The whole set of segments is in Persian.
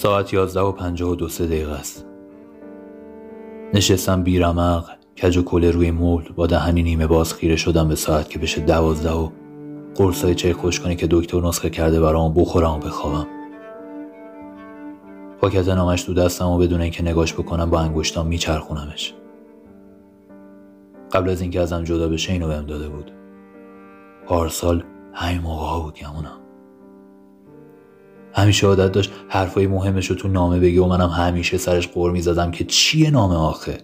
ساعت یازده و پنجاه و دو سه دقیقه است. نشستم بیرمق کج و کله روی مول با دهنی نیمه باز خیره شدم به ساعت که بشه دوازده و قرصای چای خوش کنی که دکتر نسخه کرده برام بخورم و بخوابم. پاکت نامش تو دستم و بدون اینکه نگاش بکنم با انگشتام میچرخونمش. قبل از اینکه ازم جدا بشه اینو بهم داده بود. پارسال همین موقع بود گمونم همیشه عادت داشت حرفای مهمش رو تو نامه بگه و منم همیشه سرش قور می‌زدم که چیه نامه آخه؟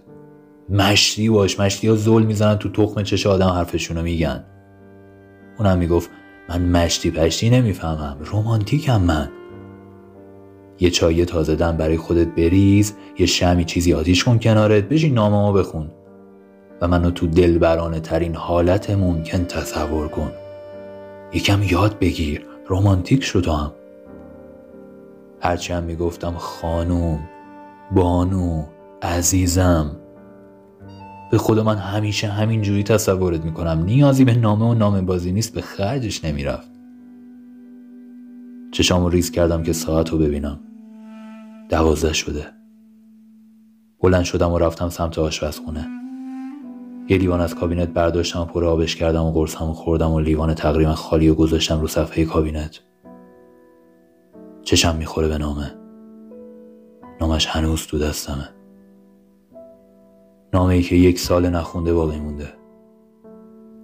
مشتی باش مشتی ها زل می‌زنن تو تخم چش آدم حرفشونو میگن. اونم می‌گفت من مشتی پشتی نمی‌فهمم رومانتیکم من. یه چای تازه دم برای خودت بریز یه شمی چیزی آتیش کن کنارت بشین نامه ما بخون. و منو تو دلبرانه ترین حالت ممکن تصور کن. یکم یاد بگیر رومانتیک شدم. هرچی هم می‌گفتم خانوم بانو عزیزم. به خود من همیشه همین جوری تصورت می‌کنم. نیازی به نامه و نامه بازی نیست به خرجش نمی‌رفت. چشامو ریز کردم که ساعت رو ببینم. دوازده شده. بلند شدم و رفتم سمت آشپزخونه. یه لیوان از کابینت برداشتم و پر آبش کردم و قرصم و خوردم و لیوان تقریبا خالی و گذاشتم رو صفحه کابینت. چشم می‌خوره به نامه. نامش هنوز تو دستمه. نامه ای که یک سال نخونده باقی مونده.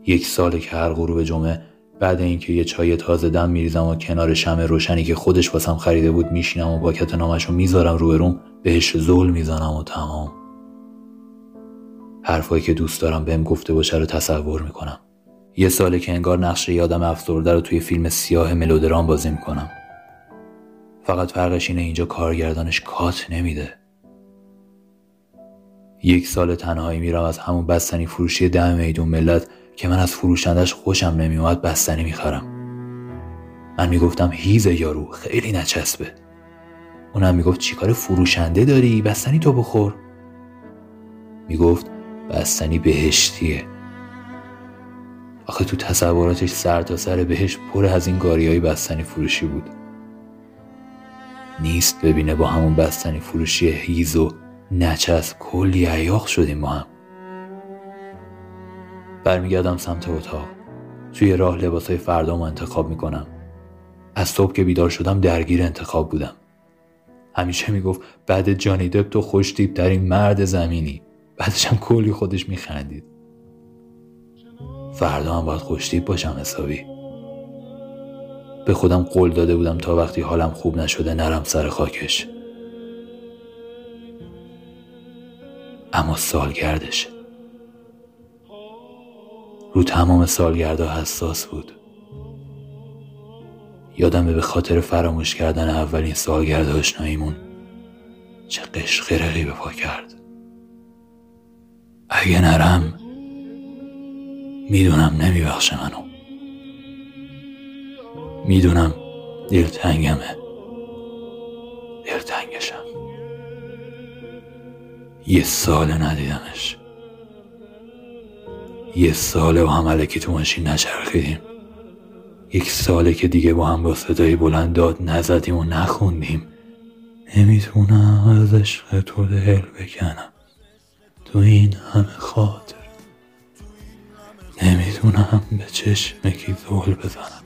یک ساله که هر غروب جمعه بعد اینکه یه چای تازه دم میریزم و کنار شم روشنی که خودش واسم خریده بود میشینم و باکت نامش رو می‌ذارم رو بروم بهش زول می‌زنم و تمام. حرفایی که دوست دارم بهم گفته باشه رو تصور می‌کنم. یه ساله که انگار نقش یادم افسرده رو توی فیلم سیاه ملودرام بازی می‌کنم. فقط فرقش اینه اینجا کارگردانش کات نمیده. یک سال تنهایی میرم از همون بستنی فروشی ده میدون ملت که من از فروشندش خوشم نمیومد بستنی می‌خرم. من می‌گفتم هیزه یارو خیلی نچسبه. اونم می‌گفت چیکار فروشنده داری؟ بستنی تو بخور. می‌گفت بستنی بهشتیه. آخه تو تصوراتش سر تا سر بهش پر از این گاری های بستنی فروشی بود. نیست ببینه با همون بستنی فروشی هیز و نچسب کلی عیاق شدیم با هم. برمیگردم سمت اتاق. توی راه لباسای فردا انتخاب می‌کنم. از صبح که بیدار شدم درگیر انتخاب بودم. همیشه می‌گفت بعد جانی دپ تو خوش ترین مرد زمینی. بعدش هم کلی خودش میخندید. فردا هم باید خوشتیب باشم حسابی. به خودم قول داده بودم تا وقتی حالم خوب نشده نرم سر خاکش. اما سالگردش. رو تمام سالگردا حساس بود. یادم به خاطر فراموش کردن اولین سالگرد آشناییمون چه قشقرقی به پا کرد. اگه نرم می‌دونم نمیبخشه منو. می‌دونم دلتنگمه. دلتنگشم. یه سال ندیدمش. یه ساله با هم علکی تو ماشین نچرخیدیم. یک ساله که دیگه با هم با صدای بلند داد نزدیم و نخوندیم. نمی‌تونم از عشق تو دل بکنم. تو این همه خاطر. نمی‌تونم به چشمکی زول بزنم.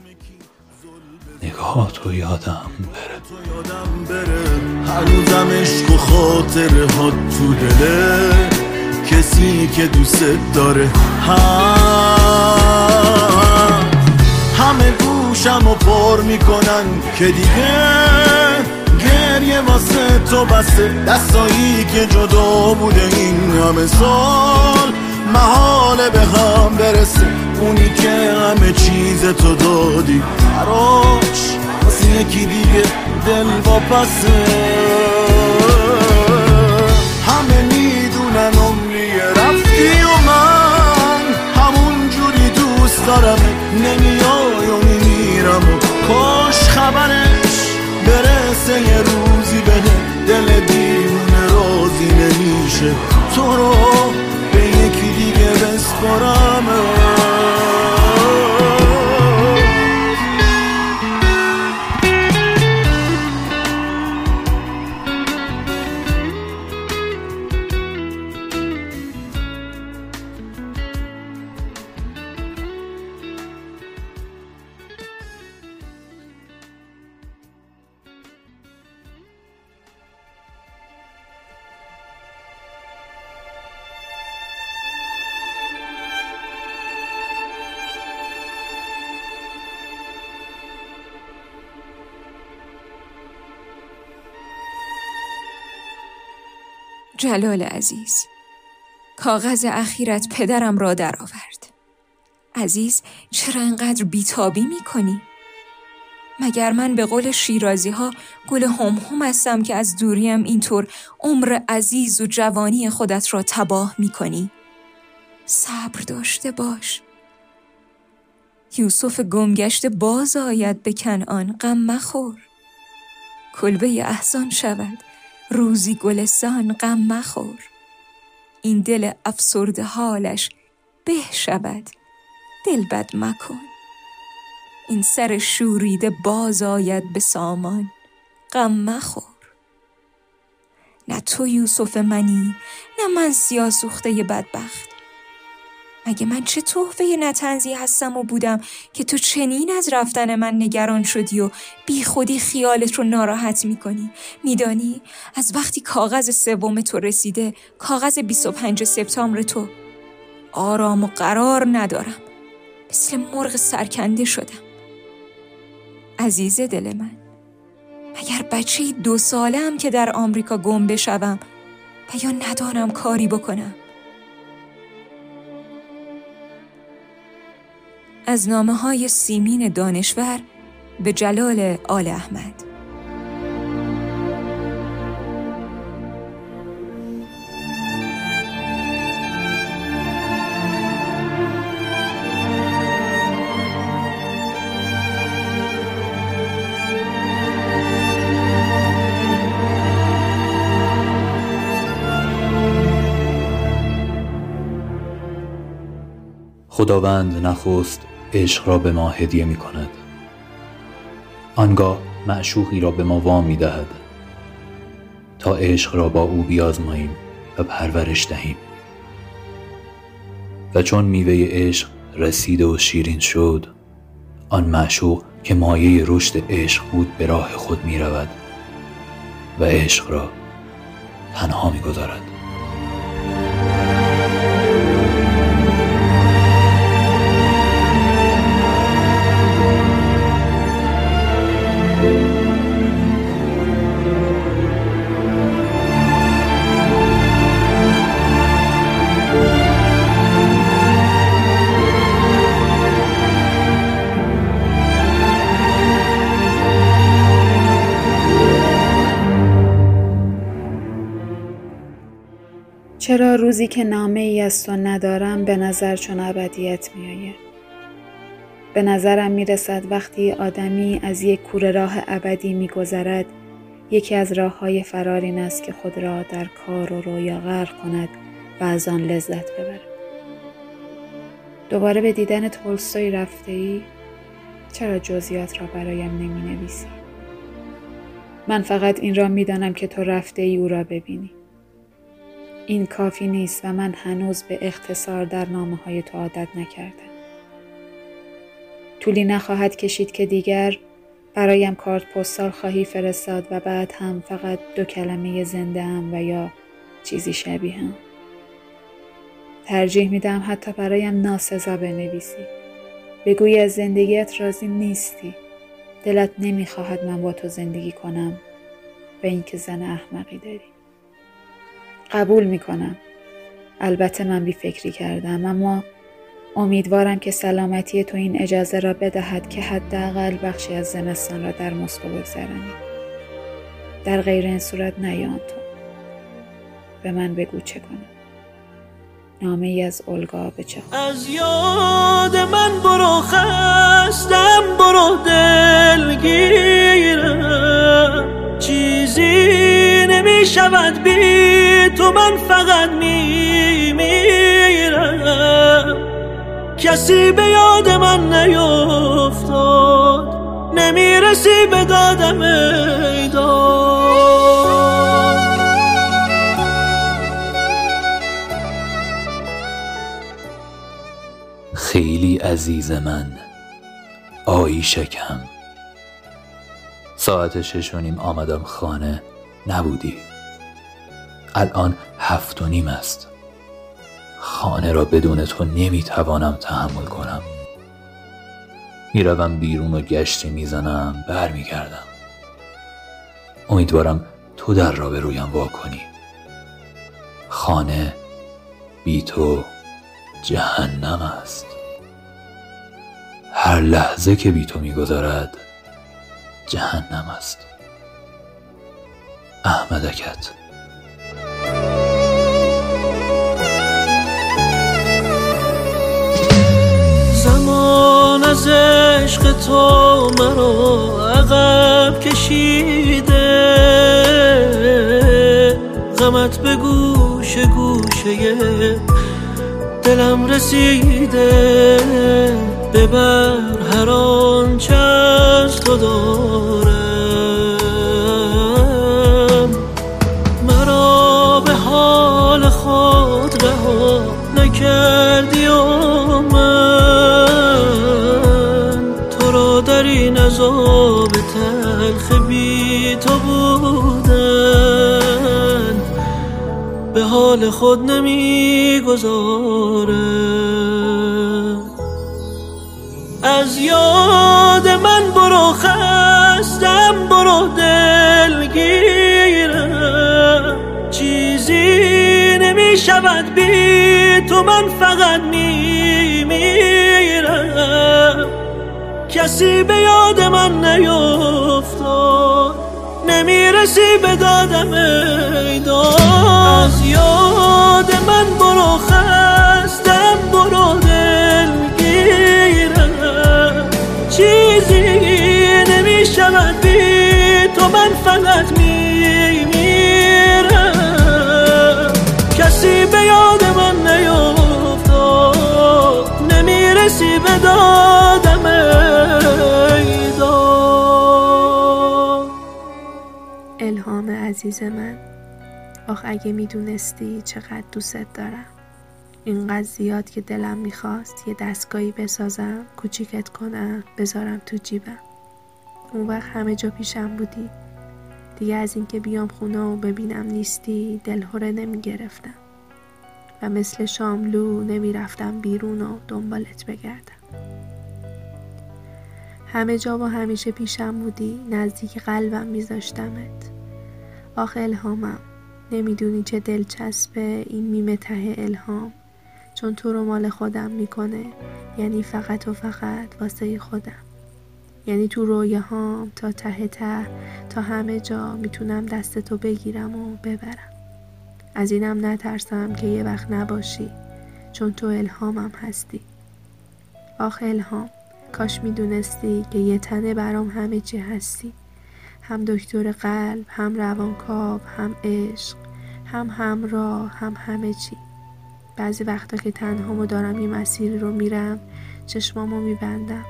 نگاه تو یادم بره. هنوزم عشق و خاطره ها تو دله. کسی که دوست داره. هم همه گوشم و پر می‌کنن که دیگه گریه واسه تو بسته. دستایی که جدا بوده این همه سال. محاله به هم برسه. اونی که همه چیز تو دادی. براش واسه یکی دیگه دل واپسه. همه جلال عزیز کاغذ اخیرت پدرم را درآورد. عزیز چرا انقدر بیتابی می کنی؟ مگر من به قول شیرازی ها گل هم هم هستم که از دوریم اینطور عمر عزیز و جوانی خودت را تباه می کنی؟ صبر داشته باش یوسف گمگشت باز آید به کنعان غم مخور کلبه احسان شود روزی گلستان غم مخور. این دل افسرده حالش به شود دل بد مکن. این سر شوریده باز آید به سامان غم مخور. نه تو یوسف منی نه من سیاسوخته بدبخت. مگه من چه تحفه نتنزی هستم و بودم که تو چنین از رفتن من نگران شدی و بی خودی خیالت رو ناراحت می‌کنی؟ میدانی؟ از وقتی کاغذ سوم تو رسیده کاغذ 25 سپتامبر تو آرام و قرار ندارم. مثل مرغ سرکنده شدم. عزیز دل من مگر بچه دو ساله هم که در آمریکا گم بشوم و یا ندانم کاری بکنم از نامه های سیمین دانشور به جلال آل احمد. خداوند نخست عشق را به ما هدیه می کند. آنگاه معشوقی را به ما وام می دهد. تا عشق را با او بیازماییم و پرورش دهیم. و چون میوه عشق رسیده و شیرین شد آن معشوق که مایه رشد عشق بود به راه خود می رود و عشق را تنها می گذارد. چرا روزی که نامه ای از تو ندارم به نظر چون ابدیت می آید؟ به نظرم می رسد وقتی آدمی از یک کوره راه ابدی می گذرد یکی از راه های فرار این است که خود را در کار و رویا غرق کند و از آن لذت ببرد. دوباره به دیدن تولستوی رفته ای؟ چرا جزیات را برایم نمی نویسی؟ من فقط این را می دانم که تو رفته ای او را ببینی. این کافی نیست و من هنوز به اختصار در نامه های تو عادت نکردم. طولی نخواهد کشید که دیگر برایم کارت پستال خواهی فرستاد و بعد هم فقط دو کلمه زنده هم و یا چیزی شبیه هم. ترجیح میدم حتی برایم ناسزا بنویسی. بگویی از زندگیت راضی نیستی. دلت نمی‌خواهد من با تو زندگی کنم و اینکه زن احمقی داری. قبول می کنم. البته من بی فکری کردم اما امیدوارم که سلامتی تو این اجازه را بدهد که حداقل بخشی از زمستان را در مسکو بگذرانی. در غیر این صورت نیان تو. به من بگو چه کنم. نامه ای از اولگا به چه از یاد من برو خستم برو دلگیرم چیزی نمی شود بی تو من فقط می میرم کسی به یاد من نیفتاد نمی‌رسی به دادم ایداد خیلی عزیز من آیی شکم. ساعت شش و نیم آمدم خانه. نبودی. الان هفت و نیم است. خانه را بدون تو نمی‌توانم تحمل کنم. می‌روم بیرون و گشتی می‌زنم برمیگردم. امیدوارم تو در را به رویم وا کنی. خانه بی تو جهنم است. هر لحظه که بی تو می‌گذارد جهنم است. احمدکت. زمان از عشق تو مرا عقب کشیده. غمت به گوشه گوشه دلم رسیده. ببر هر آنچه از تو دارم. حال خود نمی‌گذارم از یاد من برو خستم برو دلگیرم چیزی نمی شود بی تو من فقط میمیرم. کسی به یاد من نیفتاد. نمی‌رسی به دادم ایدان از یاد من برو خستم برو دلگیرم. چیزی نمی شود بی تو من فقط میمیرم. کسی به یاد من نیفتاد. نمی‌رسی به دادم الهام عزیز من. آخ اگه می‌دونستی چقدر دوستت دارم. اینقدر زیاد که دلم می‌خواست یه دستگاهی بسازم کوچیکت کنم بذارم تو جیبم. اون وقت همه جا پیشم بودی. دیگه از اینکه بیام خونه و ببینم نیستی دلهوره نمی‌گرفتم. و مثل شاملو نمی‌رفتم بیرون و دنبالت بگردم. همه جا و همیشه پیشم بودی نزدیک قلبم میذاشتمت. آخ الهامم نمی‌دونی چه دلچسبه این میمه ته الهام. چون تو رو مال خودم می‌کنه یعنی فقط و فقط واسه خودم. یعنی تو رویاهام تا ته ته تا همه جا می‌تونم دستتو بگیرم و ببرم. از اینم نترسم که یه وقت نباشی چون تو الهامم هستی. آخ الهام کاش می‌دونستی که یه تنه برام همه چی هستی. هم دکتر قلب هم روانکاو هم عشق هم همراه هم همه چی. بعضی وقتا که تنهامو دارم یه مسیری رو میرم چشمامو میبندم.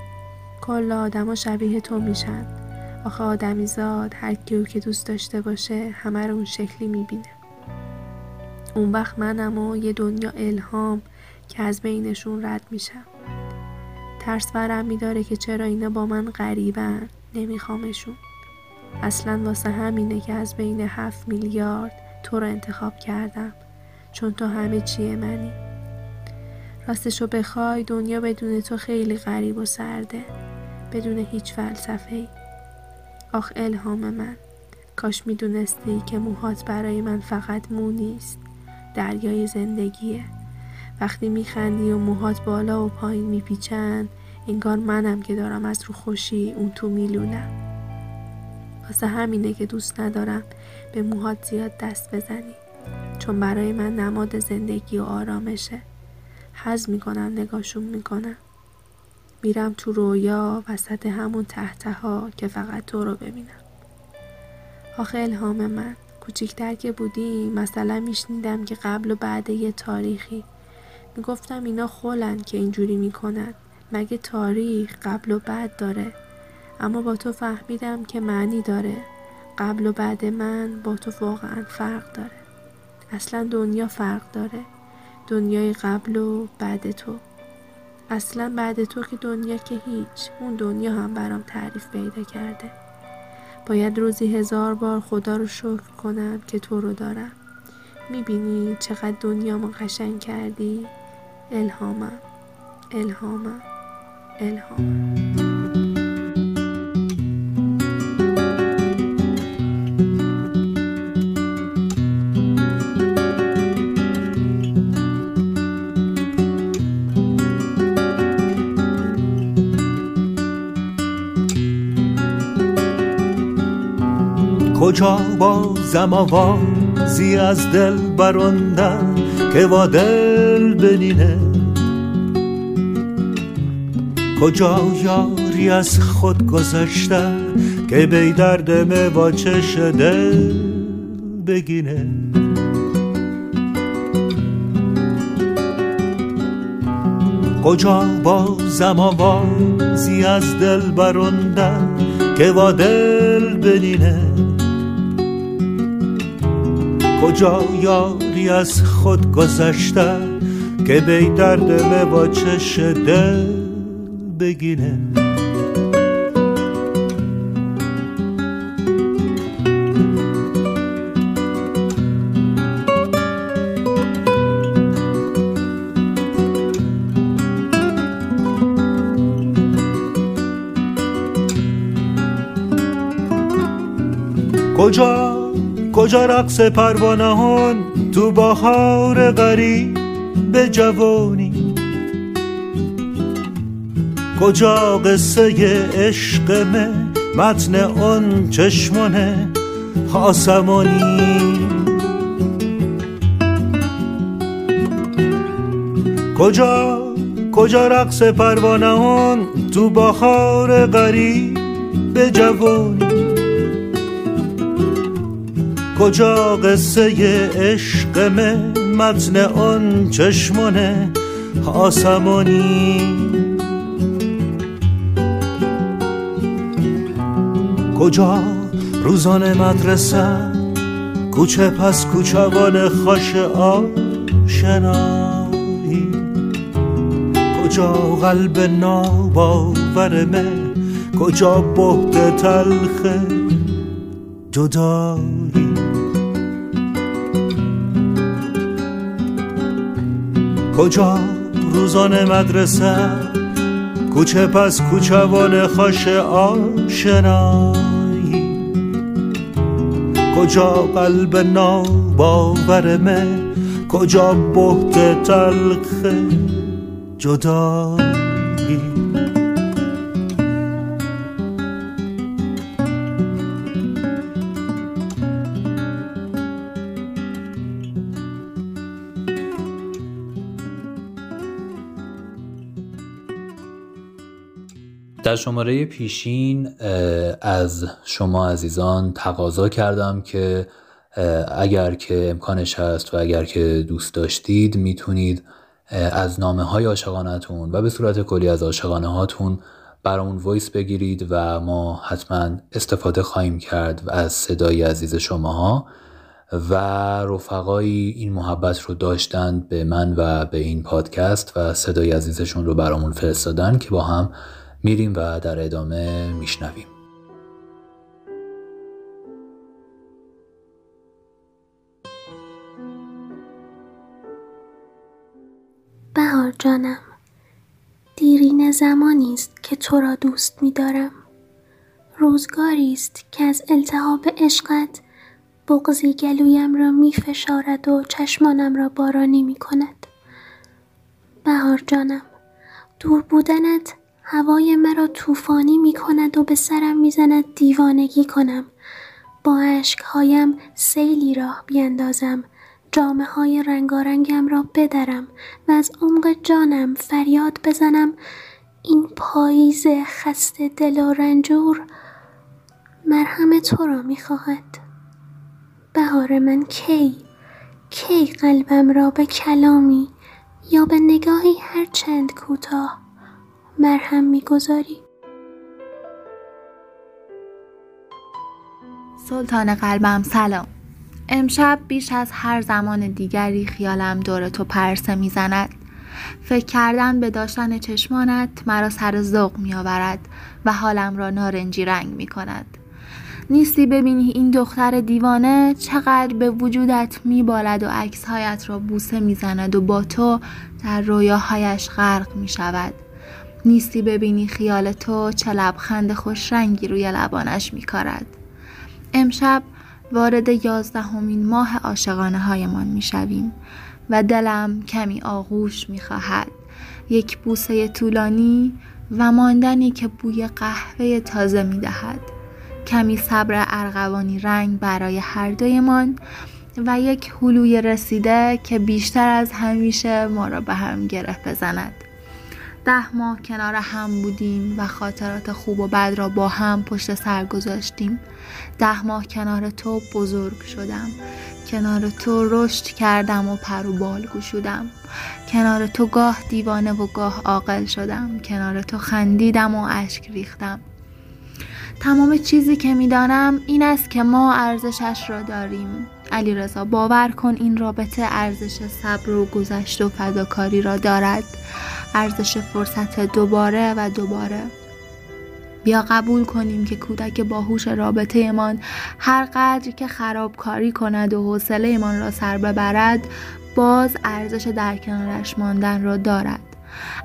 کل آدما شبیه تو میشن. آخه آدمی زاد هر کیو که دوست داشته باشه همه رو اون شکلی می‌بینه. اون وقت منم و یه دنیا الهام که از بینشون رد میشم. ترس برم میداره که چرا اینا با من غریبن. نمیخوامشون. اصلا واسه همینه که از بین هفت میلیارد تو رو انتخاب کردم. چون تو همه چیه منی. راستشو بخوای دنیا بدون تو خیلی غریب و سرده. بدون هیچ فلسفه ای آخ الهام من. کاش می‌دونستی که موهات برای من فقط مو نیست. دریای زندگیه. وقتی میخندی و موهات بالا و پایین میپیچن انگار منم که دارم از رو خوشی اون تو میلولم واسه همینه که دوست ندارم به موهات زیاد دست بزنی. چون برای من نماد زندگی و آرامشه. حز می‌کنم نگاشون می‌کنم. میرم تو رویا وسط همون تحته که فقط تو رو ببینم. آخه الهام من کوچیکتر که بودی مثلا میشنیدم که قبل و بعد یه تاریخی. می‌گفتم اینا خولن که اینجوری می‌کنن. مگه تاریخ قبل و بعد داره؟ اما با تو فهمیدم که معنی داره. قبل و بعد من با تو واقعا فرق داره. اصلا دنیا فرق داره. دنیای قبل و بعد تو. اصلا بعد تو که دنیا که هیچ. اون دنیا هم برام تعریف پیدا کرده. باید روزی هزار بار خدا رو شکر کنم که تو رو دارم. می‌بینی چقدر دنیامو قشنگ کردی؟ الهامم. الهامم. الهام. کجا بازم آوازی از دل برانده که با دل بنینه؟ کجا یاری از خود گذشته که بی درد با چش دل بگینه؟ کجا بازم آوازی از دل بروندن که با دل بنینه؟ کجا یاری از خود گذشته که بی درد با چش بگینه کجا کجا رقص پروانهان تو بهار غریب به جوانی؟ کجا قصه عشق مه؟ متن اون چشمانه آسمانی کجا کجا رقص پروانهان تو بهار غریب به جوانی؟ کجا قصه عشق متن آن چشمانه آسمانی کجا روزان مدرسه؟ کوچه پس کوچوان خاش آشنایی. کجا قلب ناباورمه کجا بهت تلخ جدایی؟ کجا روزان مدرسه؟ کوچه پس کوچوان خاش آشنایی. کجا قلب ناباورمه کجا بهت تلخ جدایی در شماره پیشین از شما عزیزان تقاضا کردم که اگر که امکانش هست و اگر که دوست داشتید می‌تونید از نامه های عاشقانتون و به صورت کلی از عاشقانه هاتون برامون وایس بگیرید و ما حتما استفاده خواهیم کرد و از صدای عزیز شماها و رفقایی این محبت رو داشتند به من و به این پادکست و صدای عزیزشون رو برامون فرستادن که با هم میریم و در ادامه میشنویم بهار جانم دیرین زمانی است که تو را دوست می‌دارم روزگاری است که از التهاب عشقت بغزی گلویم را می فشارد و چشمانم را بارانی می کند. بهار جانم دور بودنت هوای مرا طوفانی می کند و به سرم می زند دیوانگی کنم. با عشقهایم سیلی راه بیندازم. جامه های رنگارنگم را بدرم و از عمق جانم فریاد بزنم. این پاییز خسته دل و رنجور مرهم تو را می خواهد بهار من کی؟ کی قلبم را به کلامی یا به نگاهی هر چند کوتاه؟ مرهم می‌گذاری سلطان قلبم سلام امشب بیش از هر زمان دیگری خیالم دور تو پرسه می‌زند فکر کردن به داشتن چشمانت مرا سر ذوق میآورد و حالم را نارنجی رنگ می کند. نیستی ببینی این دختر دیوانه چقدر به وجودت میبالد و عکسهایت را بوسه می‌زند و با تو در رویاهایش غرق می شود. نیستی ببینی خیال تو چه لبخند خوش رنگی روی لبانش میکارد. امشب وارد یازدهمین ماه عاشقانه هایمان می‌شویم و دلم کمی آغوش می‌خواهد. یک بوسه طولانی و ماندنی که بوی قهوه تازه می‌دهد. کمی صبر ارغوانی رنگ برای هر دویمان و یک حلوی رسیده که بیشتر از همیشه ما را به هم گره بزند. ده ماه کنار هم بودیم و خاطرات خوب و بد را با هم پشت سر گذاشتیم. ده ماه کنار تو بزرگ شدم. کنار تو رشد کردم و پر و بال گشودم. کنار تو گاه دیوانه و گاه عاقل شدم. کنار تو خندیدم و اشک ریختم. تمام چیزی که می‌دانم این است که ما ارزشش را داریم. علی رضا باور کن این رابطه ارزش صبر و گذشت و فداکاری را دارد. ارزش فرصت دوباره و دوباره. بیا قبول کنیم که کودک باهوش رابطه من هر قدر که خرابکاری کند و حوصله من را سر ببرد باز ارزش در کنارش ماندن را دارد.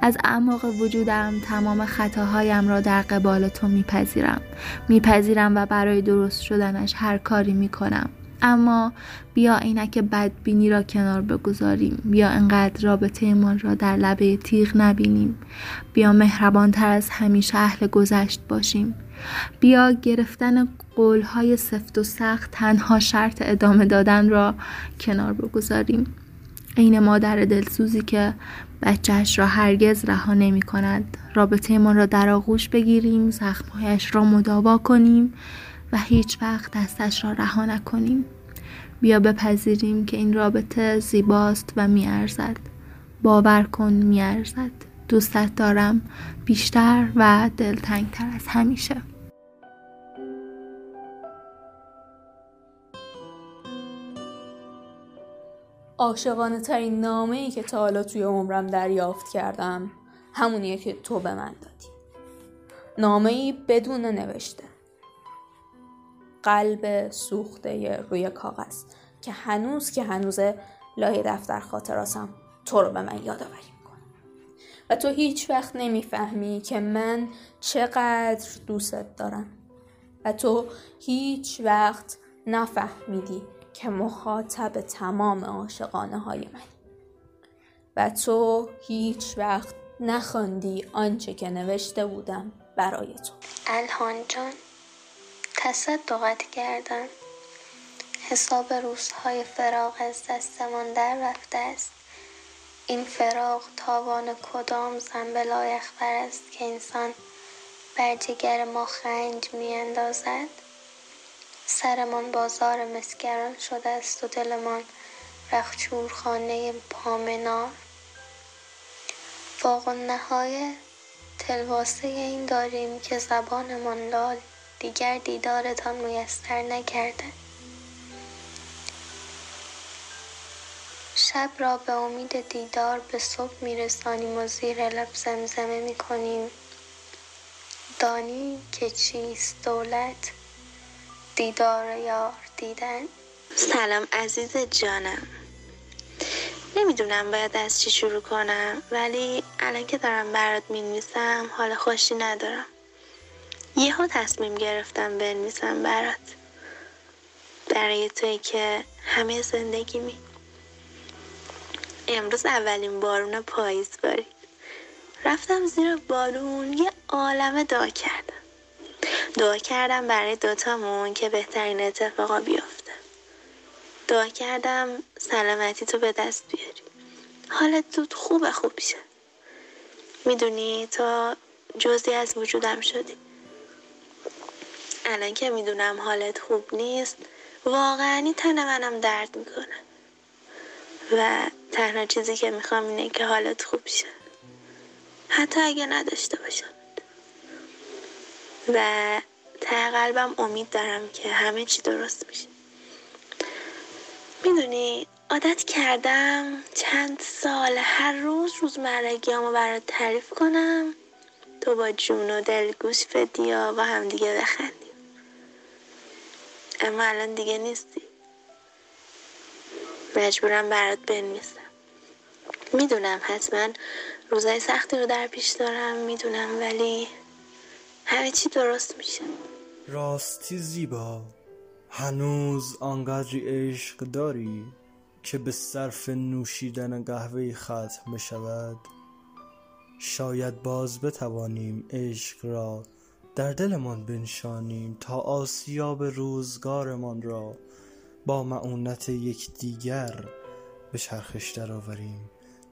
از اعماق وجودم تمام خطاهایم را در قبال تو میپذیرم. میپذیرم و برای درست شدنش هر کاری می‌کنم. اما بیا عینک بدبینی را کنار بگذاریم. بیا انقدر رابطه را در لبه تیغ نبینیم. بیا مهربانتر از همیشه اهل گذشت باشیم. بیا گرفتن قولهای سفت و سخت تنها شرط ادامه دادن را کنار بگذاریم. عین مادر دلسوزی که بچهش را هرگز رها نمی کند رابطه را در آغوش بگیریم. زخمهایش را مداوا کنیم. و هیچ وقت دستش را رها نکنیم. بیا بپذیریم که این رابطه زیباست و میارزد. باور کن میارزد. دوستت دارم. بیشتر و دلتنگتر از همیشه. عاشقانه ترین نامه ای که تا حالا توی عمرم دریافت کردم همونیه که تو به من دادی. نامه ای بدون نوشته. قلب سوخته روی کاغذ که هنوز که هنوز لای دفتر خاطراتم تو رو به من یادآوری می‌کنه. و تو هیچ وقت نمی‌فهمی که من چقدر دوستت دارم. و تو هیچ وقت نفهمیدی که مخاطب تمام عاشقانه های من و تو هیچ وقت نخواندی آنچه که نوشته بودم برای تو. الهان جان. تصدقت کردم. حساب روزهای فراغ از دستمان در رفته است. این فراغ تاوان کدام زنبه لایخبر است که انسان بر جگر ما خنج میاندازد؟ سرمان بازار مسگران شده است و دلمان رخچور خانه پامنار. فوق نهای تلواسه این داریم که زبانمان لال دیگر دیدارتان میسر نکرده. شب را به امید دیدار به صبح میرسانیم و زیر لب زمزمه می‌کنیم. دانی که چیست دولت دیدار یار دیدن. سلام عزیز جانم. نمی‌دونم باید از چی شروع کنم ولی الان که دارم برات می‌نویسم حال خوشی ندارم. یهو تصمیم گرفتم بنویسم برات. برای توی که همه زندگی می امروز اولین بارون پاییز بارید رفتم زیر بارون یه عالمه دعا کردم. دعا کردم برای دوتامون که بهترین اتفاقا بیفته. دعا کردم سلامتی تو به دست بیاری. حالت تو خوب خوب شه. می‌دونی تا جزی از وجودم شدی. الان که می‌دونم حالت خوب نیست واقعا تن منم درد می‌کنه. و تنها چیزی که می‌خوام اینه که حالت خوب شه. حتی اگه نداشته باشم. و ته قلبم امید دارم که همه چی درست میشه. می‌دونی عادت کردم چند سال هر روز روزمرگیامو برات تعریف کنم. تو با جون و دل گوش بدی و با هم دیگه بخندیم اما الان دیگه نیستی. مجبورم برات بنویسم. می‌دونم حتما روزای سختی رو در پیش دارم می‌دونم ولی همه چی درست میشه. راستی زیبا. هنوز آنقدری عشق داری که به صرف نوشیدن قهوه ختم شود شاید باز بتوانیم عشق را در دلمان بنشانیم تا آسیاب روزگارمان را با معونت یکدیگر به چرخش درآوریم.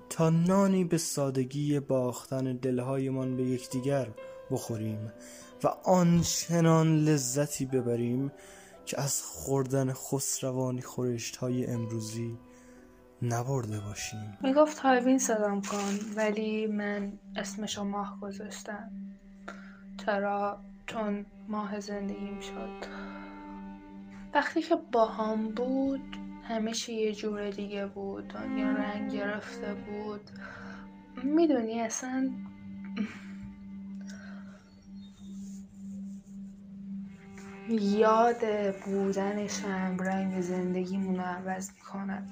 تا نانی به سادگی باختن دلهایمان به یکدیگر بخوریم و آنچنان لذتی ببریم که از خوردن خسروانی خورشت های امروزی نبرده باشیم. می‌گفت هایوین صدام کن ولی من اسمشو ماه گذاشتم. چرا؟ چون ماه زندگیم شد. وقتی که باهام بود همیشه یه جور دیگه بود. دنیا رنگ گرفته بود. می‌دونی اصلا؟ یاد بودنشم رنگ زندگیمون رو عوض می‌کنه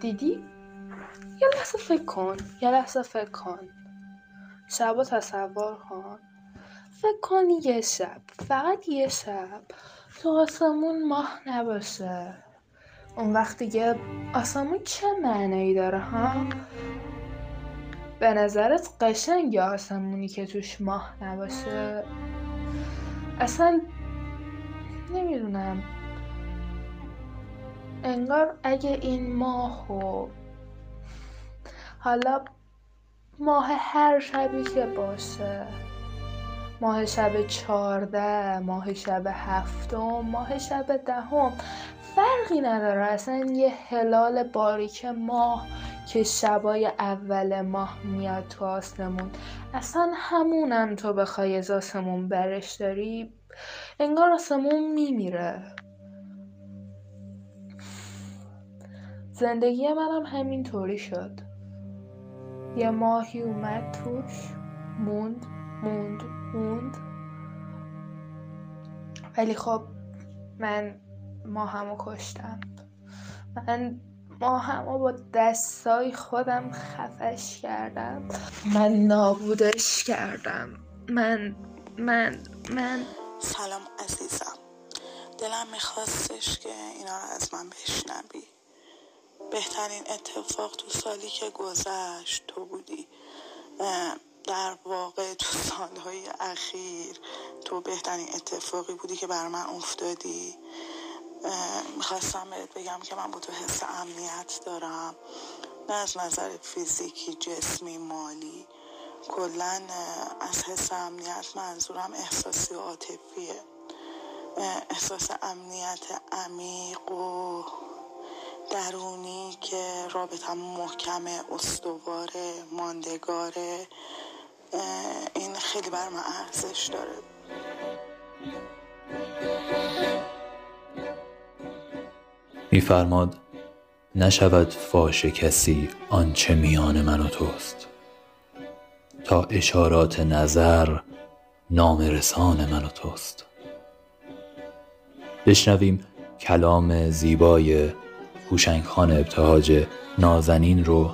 دیدی؟ یه لحظه فکر کن. یه لحظه فکر کن. شب و تصور کن. فکر کن یه شب فقط یه شب. تو آسمون ماه نباشه. اون وقت دیگه آسمون چه معنایی داره ها؟ به نظرت قشنگ آسمونی که توش ماه نباشه؟ اصلا نمی‌دونم. انگار اگه این ماه و حالا ماه هر شبی که باشه. ماه شب چارده ماه شب هفتم ماه شب دهم. فرقی نداره. اصلا یه هلال باریک ماه که شبای اول ماه میاد تو آسمون. اصلا همونم تو بخوای از آسمون برش داری. انگار آسمون میمیره. زندگی منم همینطوری شد. یه ماهی اومد توش موند موند موند. ولی خب من ماهمو کشتم. من ماهمو با دستای خودم خفش کردم. من نابودش کردم. من من من. سلام عزیزم. دلم میخواستش که اینا رو از من بشنوی. بهترین اتفاق تو سالی که گذشت تو بودی. در واقع تو سالهای اخیر تو بهترین اتفاقی بودی که بر من افتادی. می‌خواستم بهت بگم که من با تو حس امنیت دارم. نه از نظر فیزیکی جسمی مالی. کلا از حس امنیت منظورم احساسی و عاطفیه احساس امنیت عمیق و درونی که رابطم محکمه استواره ماندگاره این خیلی بر من ارزش داره. میفرماد نشود فاش کسی آنچه میان من و توست. تا اشارات نظر نام رسان من و توست. بشنویم کلام زیبای هوشنگ خان ابتهاج نازنین رو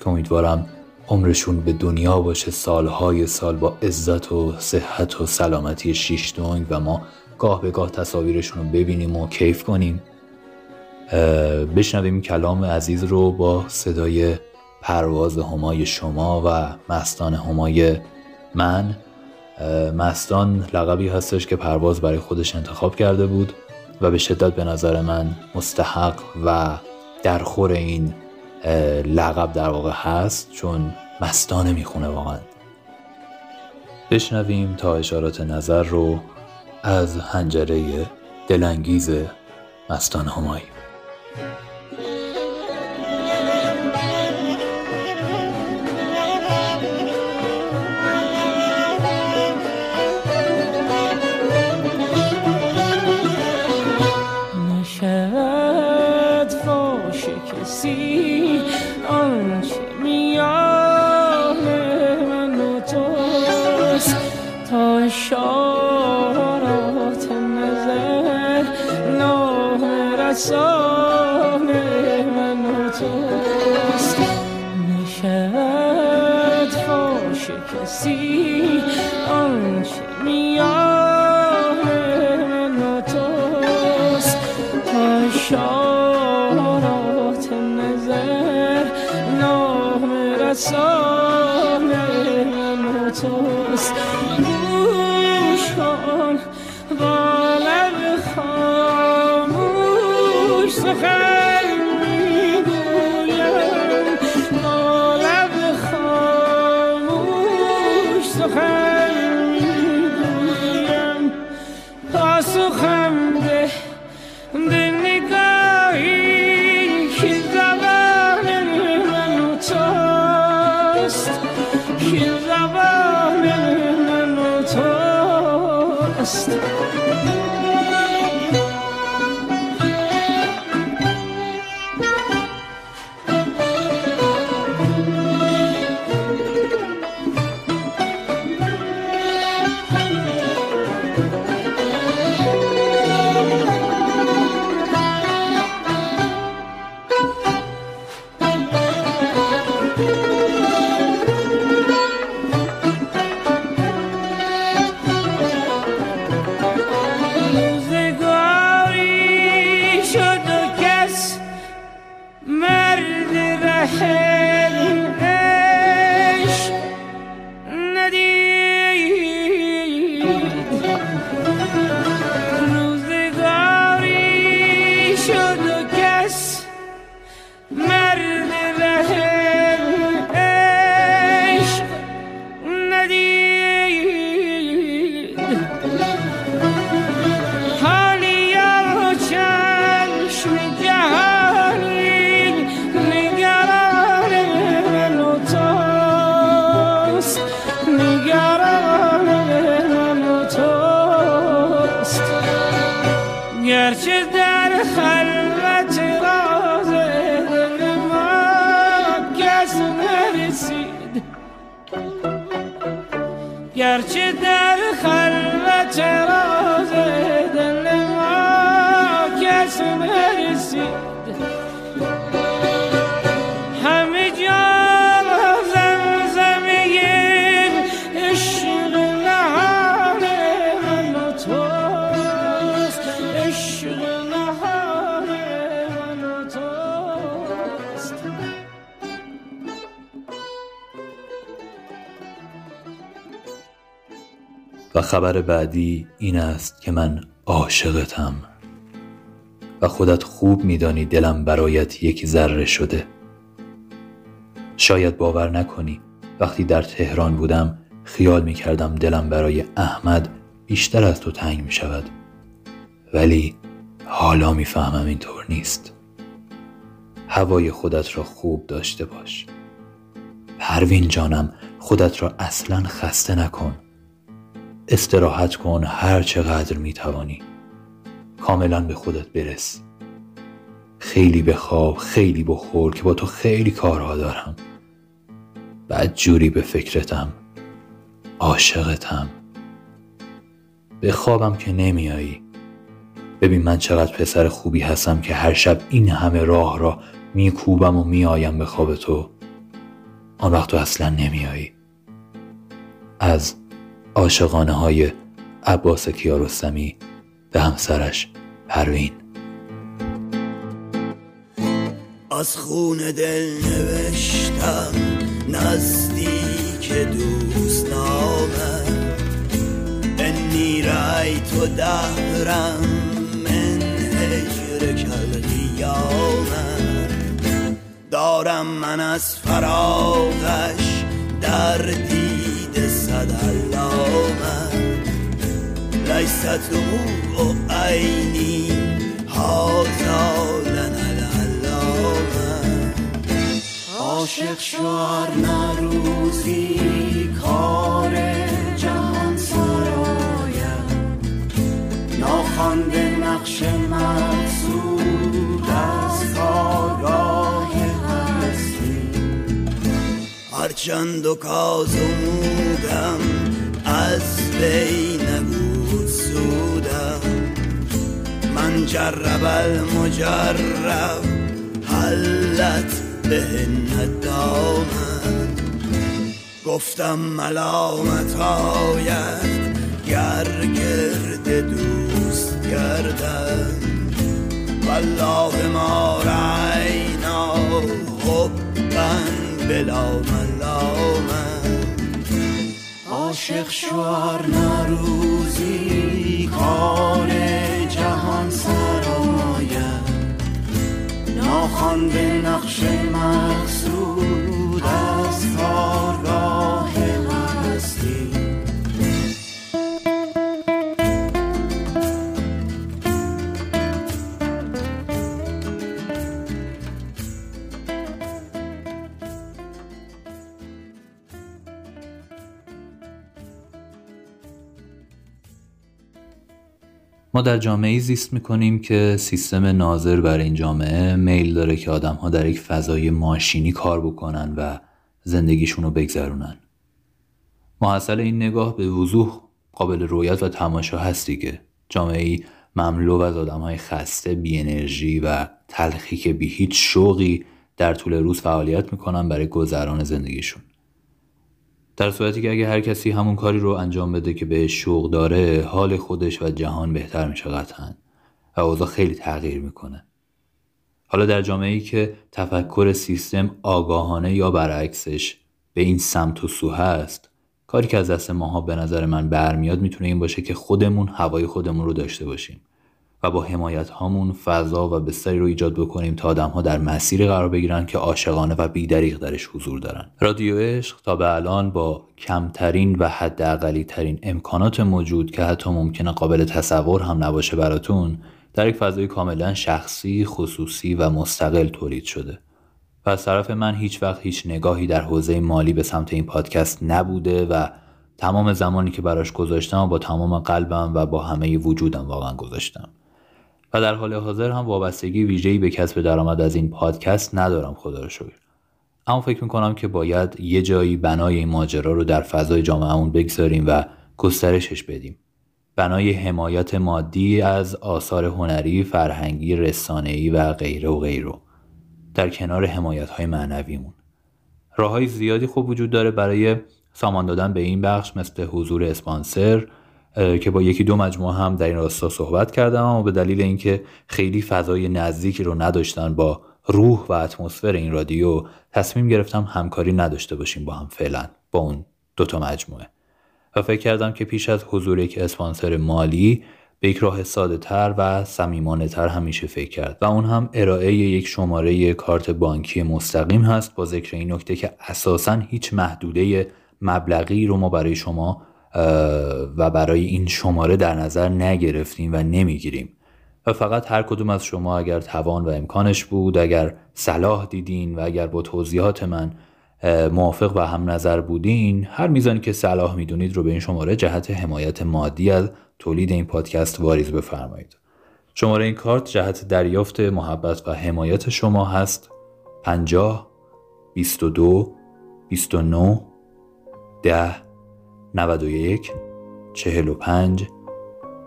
که امیدوارم عمرشون به دنیا باشه سالهای سال با عزت و صحت و سلامتی شیش و ما گاه به گاه تصاویرشون رو ببینیم و کیف کنیم. بشنویم کلام عزیز رو با صدای پرواز همای شما و مستان همای من. مستان لقبی هستش که پرواز برای خودش انتخاب کرده بود. و به شدت به نظر من مستحق و درخور این لقب در واقع هست چون مستانه می‌خونه واقعا. بشنویم تا اشارات نظر رو از هنجره دلانگیز مستان همایی. و خبر بعدی این است که من عاشقتم. و خودت خوب میدانی دلم برایت یک ذره شده. شاید باور نکنی وقتی در تهران بودم خیال می کردم دلم برای احمد بیشتر از تو تنگ می شود ولی حالا می‌فهمم اینطور نیست. هوای خودت را خوب داشته باش. پروین جانم خودت را اصلا خسته نکن. استراحت کن هر چقدر می توانی کاملا به خودت برس. خیلی بخواب خیلی بخور که با تو خیلی کارها دارم. بعد جوری به فکرتم عاشقتم. به خوابم که نمیایی. ببین من چقدر پسر خوبی هستم که هر شب این همه راه را میکوبم و میآیم به خواب تو. آن وقت تو اصلا نمیایی. از عاشقانه های عباس کیارستمی به همسرش پروین. از خون دل نوشتم نزدیک دوست نامه انی رأیت دهرم من القیامه دارم من از فراغش در صد علامه لیست دموع عینی هذا لنا العلامه عاشق شوهر نه روزی کار جهان سرایم ناخوانده نقش مقصود از کارگاه هرچند و کازمودم از بی نبود سودم. من جرب المجرب حلت به ندامم. گفتم ملامت آید گر گرد دوست گردم. والله ما رعینا حبا بلا ملامه عاشق شوار نروزی کار جهان سرایت ناخان به نقش مقصود از کارگاه هستی ما در جامعه زیست می‌کنیم که سیستم ناظر بر این جامعه میل داره که آدم ها در یک فضای ماشینی کار بکنن و زندگیشون رو بگذرونن. محصل این نگاه به وضوح قابل رویت و تماشا هست دیگه. جامعه مملو از آدم های خسته بی انرژی و تلخی که بی هیچ شوقی در طول روز فعالیت می‌کنن برای گذران زندگیشون. در صورتی که اگه هر کسی همون کاری رو انجام بده که به شوق داره حال خودش و جهان بهتر میشه قطعا. و اوضاع خیلی تغییر می‌کنه. حالا در جامعه ای که تفکر سیستم آگاهانه یا برعکسش به این سمت و سو هست کاری که از دست ماها به نظر من برمیاد می‌تونه این باشه که خودمون هوای خودمون رو داشته باشیم. و با حمایت هامون فضا و بستری رو ایجاد بکنیم تا آدم ها در مسیری قرار بگیرن که عاشقانه و بیدریغ درش حضور دارن رادیو عشق تا به الان با کمترین و حداقلی ترین امکانات موجود که حتی ممکنه قابل تصور هم نباشه براتون در یک فضای کاملا شخصی، خصوصی و مستقل تولید شده. و از طرف من هیچ وقت هیچ نگاهی در حوزه مالی به سمت این پادکست نبوده و تمام زمانی که براش گذاشتم با تمام قلبم و با همه وجودم واقعا گذاشتم. و در حال حاضر هم وابستگی ویژه‌ای به کسب درآمد از این پادکست ندارم خدا رو شکر. اما فکر می‌کنم که باید یه جایی بنای این ماجرا رو در فضای جامعهمون بگذاریم و گسترشش بدیم. بنای حمایت مادی از آثار هنری، فرهنگی، رسانه‌ای و غیره و غیره در کنار حمایت های معنویمون. راه های زیادی خوب وجود داره برای سامان دادن به این بخش مثل حضور اسپانسر که با یکی دو مجموعه هم در این راستا صحبت کردم اما به دلیل اینکه خیلی فضای نزدیکی رو نداشتن با روح و اتمسفر این رادیو تصمیم گرفتم همکاری نداشته باشیم با هم فعلا با اون دوتا مجموعه. و فکر کردم که پیش از حضور یک اسپانسر مالی به یک راه ساده تر و سمیمانه تر همیشه فکر کرد. و اون هم ارائه یک شماره کارت بانکی مستقیم هست با ذکر این نکته که اساسا هیچ محدوده مبلغی رو ما برای شما و برای این شماره در نظر نگرفتیم و نمی‌گیریم. و فقط هر کدوم از شما اگر توان و امکانش بود اگر صلاح دیدین و اگر با توضیحات من موافق و هم نظر بودین هر میزانی که صلاح می‌دونید رو به این شماره جهت حمایت مادی از تولید این پادکست واریز بفرمایید. شماره این کارت جهت دریافت محبت و حمایت شما هست. 50 22 29 ده 91 45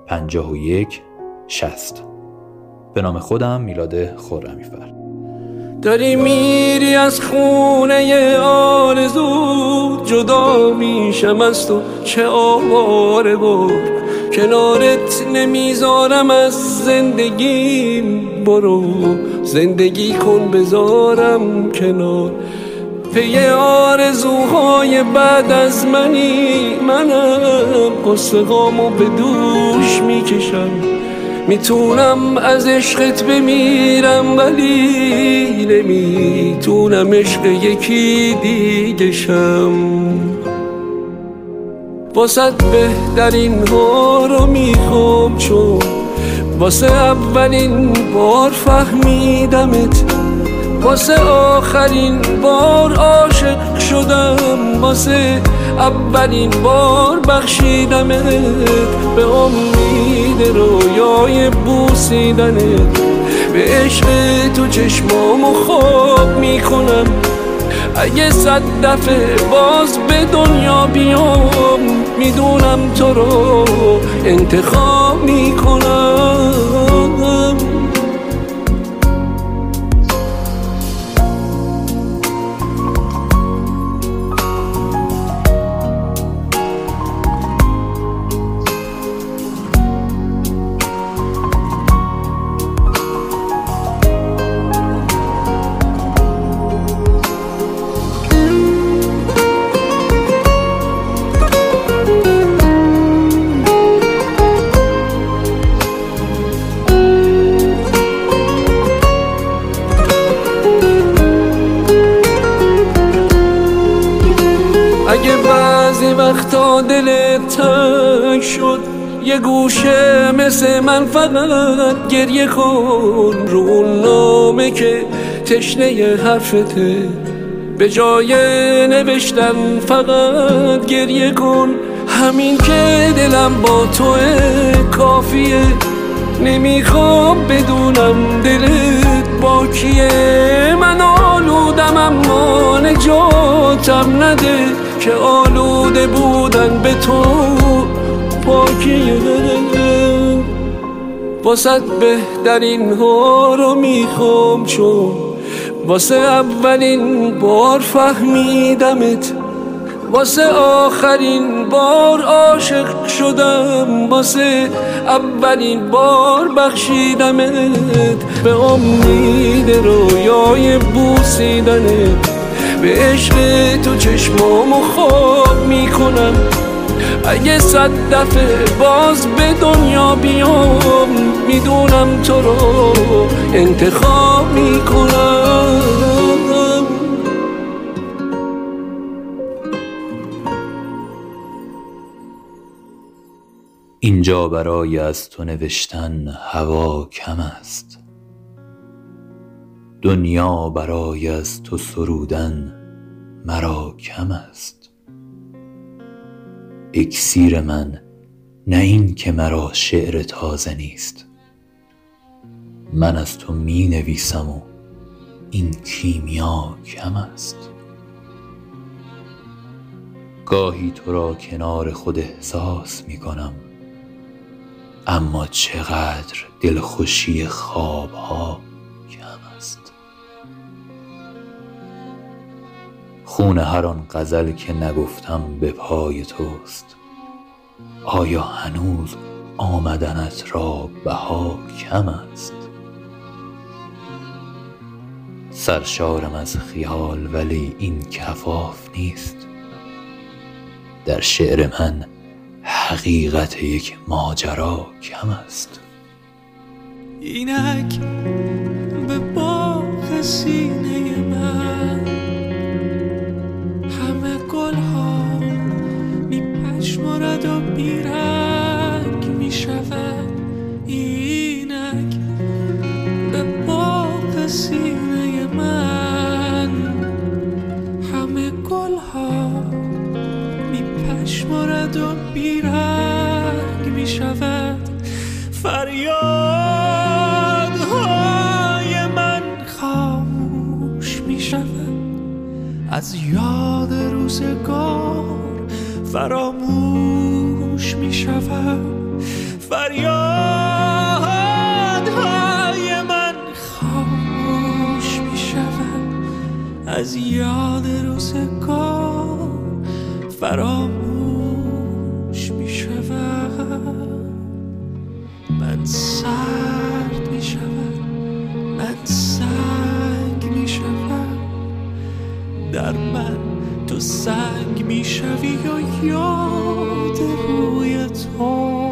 51 60 به نام خودم میلاد خورمی فر داری میری از خونه آرزو جدا میشم از تو چه آواره بار کنارت نمی‌ذارم از زندگیم برو. زندگی کن بذارم کنار. پی آرزوهای بعد از منی منم قصه به دوش می‌کشم. می‌تونم از عشقت بمیرم ولی نمی‌تونم عشق یکی دیگه شم. واسه بهترین ها رو می‌خوام چون واسه اولین بار فهمیدمت. واسه آخرین بار عاشق شدم واسه اولین بار بخشیدمت به امید رویای بوسیدنت به عشق تو چشمامو خواب می‌کنم اگه صد دفعه باز به دنیا بیام می‌دونم تو رو انتخاب می‌کنم. تنگ شد یه گوشه مثل من فقط گریه کن. رو نامه که تشنه حرفته به جای نوشتن فقط گریه کن. همین که دلم با تو کافیه نمی‌خوام بدونم دلت با کیه. من آلودم اما نجاتم نده که آلوده بودن به تو. پاکیه واسه بهترین ها رو می‌خوام چون واسه اولین بار فهمیدمت. واسه آخرین بار عاشق شدم. واسه اولین بار بخشیدمت. به امید رویای بوسیدنت. به عشق تو چشمامو خواب می‌کنم. اگه صد دفعه باز به دنیا بیام می‌دونم تو رو انتخاب می‌کنم. اینجا برای از تو نوشتن هوا کم است. دنیا برای از تو سرودن مرا کم است. اکسیر من نه این که مرا شعر تازه نیست. من از تو می نویسم و این کیمیا کم است. گاهی تو را کنار خود احساس می کنم اما چقدر دلخوشی خوابها خون هر آن غزل که نگفتم به پای توست. آیا هنوز آمدنت را بها کم است؟ سرشارم از خیال ولی این کفاف نیست. در شعر من حقیقت یک ماجرا کم است. اینک به باغ فراموش می شود. فریادهای من خاموش می شود. از یاد روزگار فراموش می شود. من سرد می شود. من سنگ می شود. در من تو سنگ می شوی و یاد روی تو.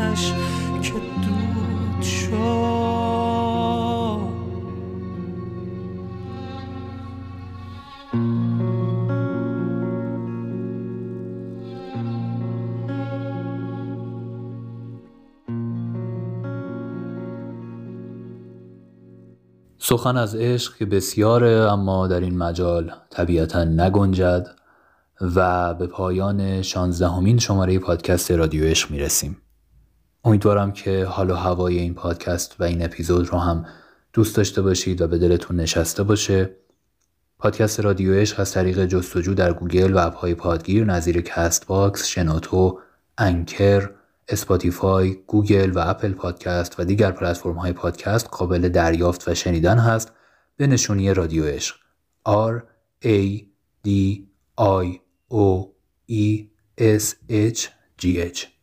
آتش که دود شد. سخن از عشق که بسیاره اما در این مجال طبیعتا نگنجد و به پایان شانزدهمین شماره پادکست رادیو عشق می‌رسیم. امیدوارم که حال و هوای این پادکست و این اپیزود رو هم دوست داشته باشید و به دلتون نشسته باشه. پادکست رادیو عشق از طریق جستجو در گوگل و app های پادگیر نظیر Castbox، شنوتو، Anchor، Spotify، گوگل و اپل پادکست و دیگر پلتفرم های پادکست قابل دریافت و شنیدن هست به نشونی رادیو عشق. R A D I O E S H G H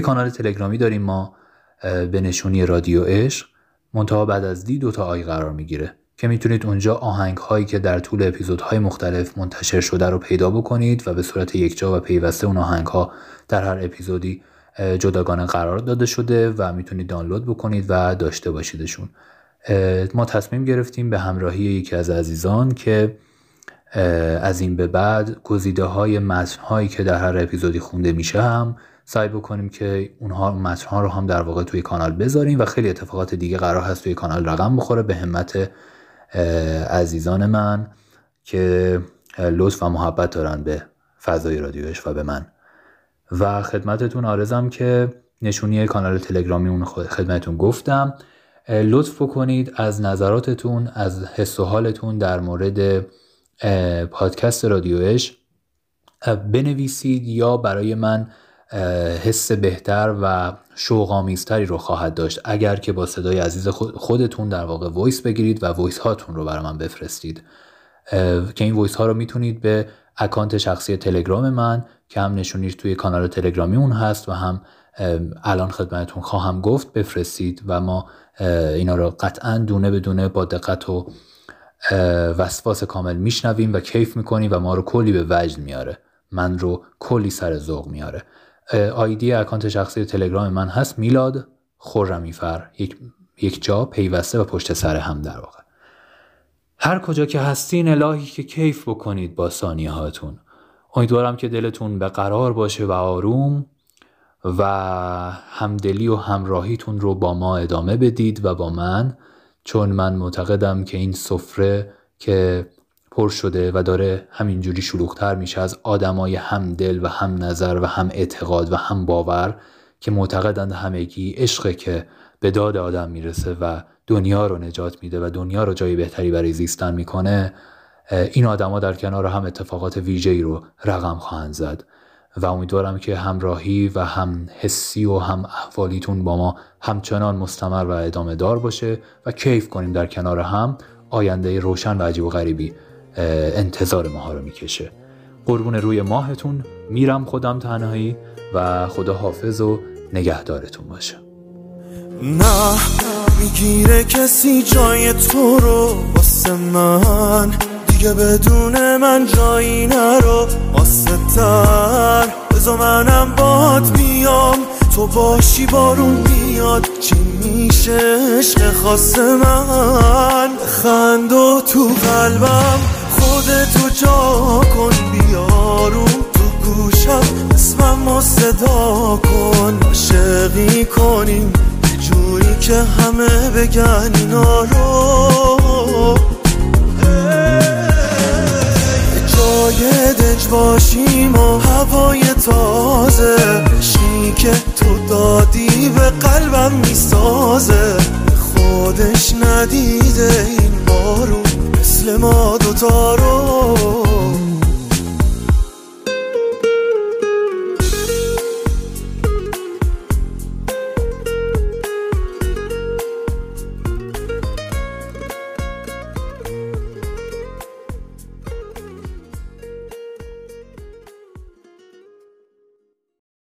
یک کانال تلگرامی داریم ما به نشونی رادیو عشق. منتها بعد از دی دوتا آی قرار می‌گیره که می‌تونید اونجا آهنگ هایی که در طول اپیزودهای مختلف منتشر شده رو پیدا بکنید و به صورت یکجا و پیوسته اون آهنگ ها در هر اپیزودی جداگانه قرار داده شده و می‌تونید دانلود بکنید و داشته باشیدشون. ما تصمیم گرفتیم به همراهی یکی از عزیزان که از این به بعد گزیده های متن هایی که در هر اپیزودی خونده میشه هم سعی بکنیم که اونها متن ها رو هم در واقع توی کانال بذاریم و خیلی اتفاقات دیگه قرار هست توی کانال رقم بخوره به همت عزیزان من که لطف و محبت دارن به فضای رادیوش و به من. و خدمتتون آرزم که نشونی کانال تلگرامی اون خدمتتون گفتم. لطف بکنید از نظراتتون از حس و حالتون در مورد پادکست رادیو عشق بنویسید یا برای من حس بهتر و شوق‌آمیزتری رو خواهد داشت. اگر که با صدای عزیز خودتون در واقع voice بگیرید و voice هاتون رو برای من بفرستید. که این voice ها رو می‌تونید به account شخصی تلگرام من که هم نشونیش توی کانال تلگرامی اون هست و هم الان خدمتتون خواهم گفت بفرستید و ما اینا رو قطعا دونه به دونه با دقت و وسواس کامل میشنویم و کیف می‌کنیم و ما رو کلی به وجد میاره. من رو کلی سر ذوق میاره. آیدی اکانت شخصی تلگرام من هست. میلاد خورمیفر یک, یک جا پیوسته و پشت سر هم در واقع. هر کجا که هستین الهی که کیف بکنید با ثانیه هاتون. امیدوارم که دلتون به قرار باشه و آروم و همدلی و همراهیتون رو با ما ادامه بدید و با من چون من معتقدم که این سفره که پر شده و داره همینجوری شلوغتر میشه از آدمای هم دل و هم نظر و هم اعتقاد و هم باور که معتقدند همگی عشق که به داد آدم می‌رسه و دنیا رو نجات میده و دنیا رو جای بهتری برای زیستن می‌کنه این آدما در کنار هم اتفاقات ویژه‌ای رو رقم خواهند زد و امیدوارم که همراهی و هم حسی و هم احوالیتون با ما همچنان مستمر و ادامه دار باشه و کیف کنیم در کنار هم آینده روشن و عجیب و غریبی. انتظار ماها رو می‌کشه. قربون روی ماهتون میرم خودم تنهایی و خدا حافظ و نگهدارتون باشه. نه می‌گیره کسی جای تو رو واسه من. دیگه بدون من جایی نرو واسه تر بزا منم باد بیام. تو باشی بارون میاد چی میشه؟ عشق خاص من. خند و تو قلبم. خودتو جا کن بیارون تو گوشم. اسمم صدا کن. عاشقی کنیم. جوری که همه بگن اینا رو. جای دج باشیم و هوای تازه. که تو دادی به قلبم می‌سازه. خودش ندیده این بارون مثل ما دوتا رو.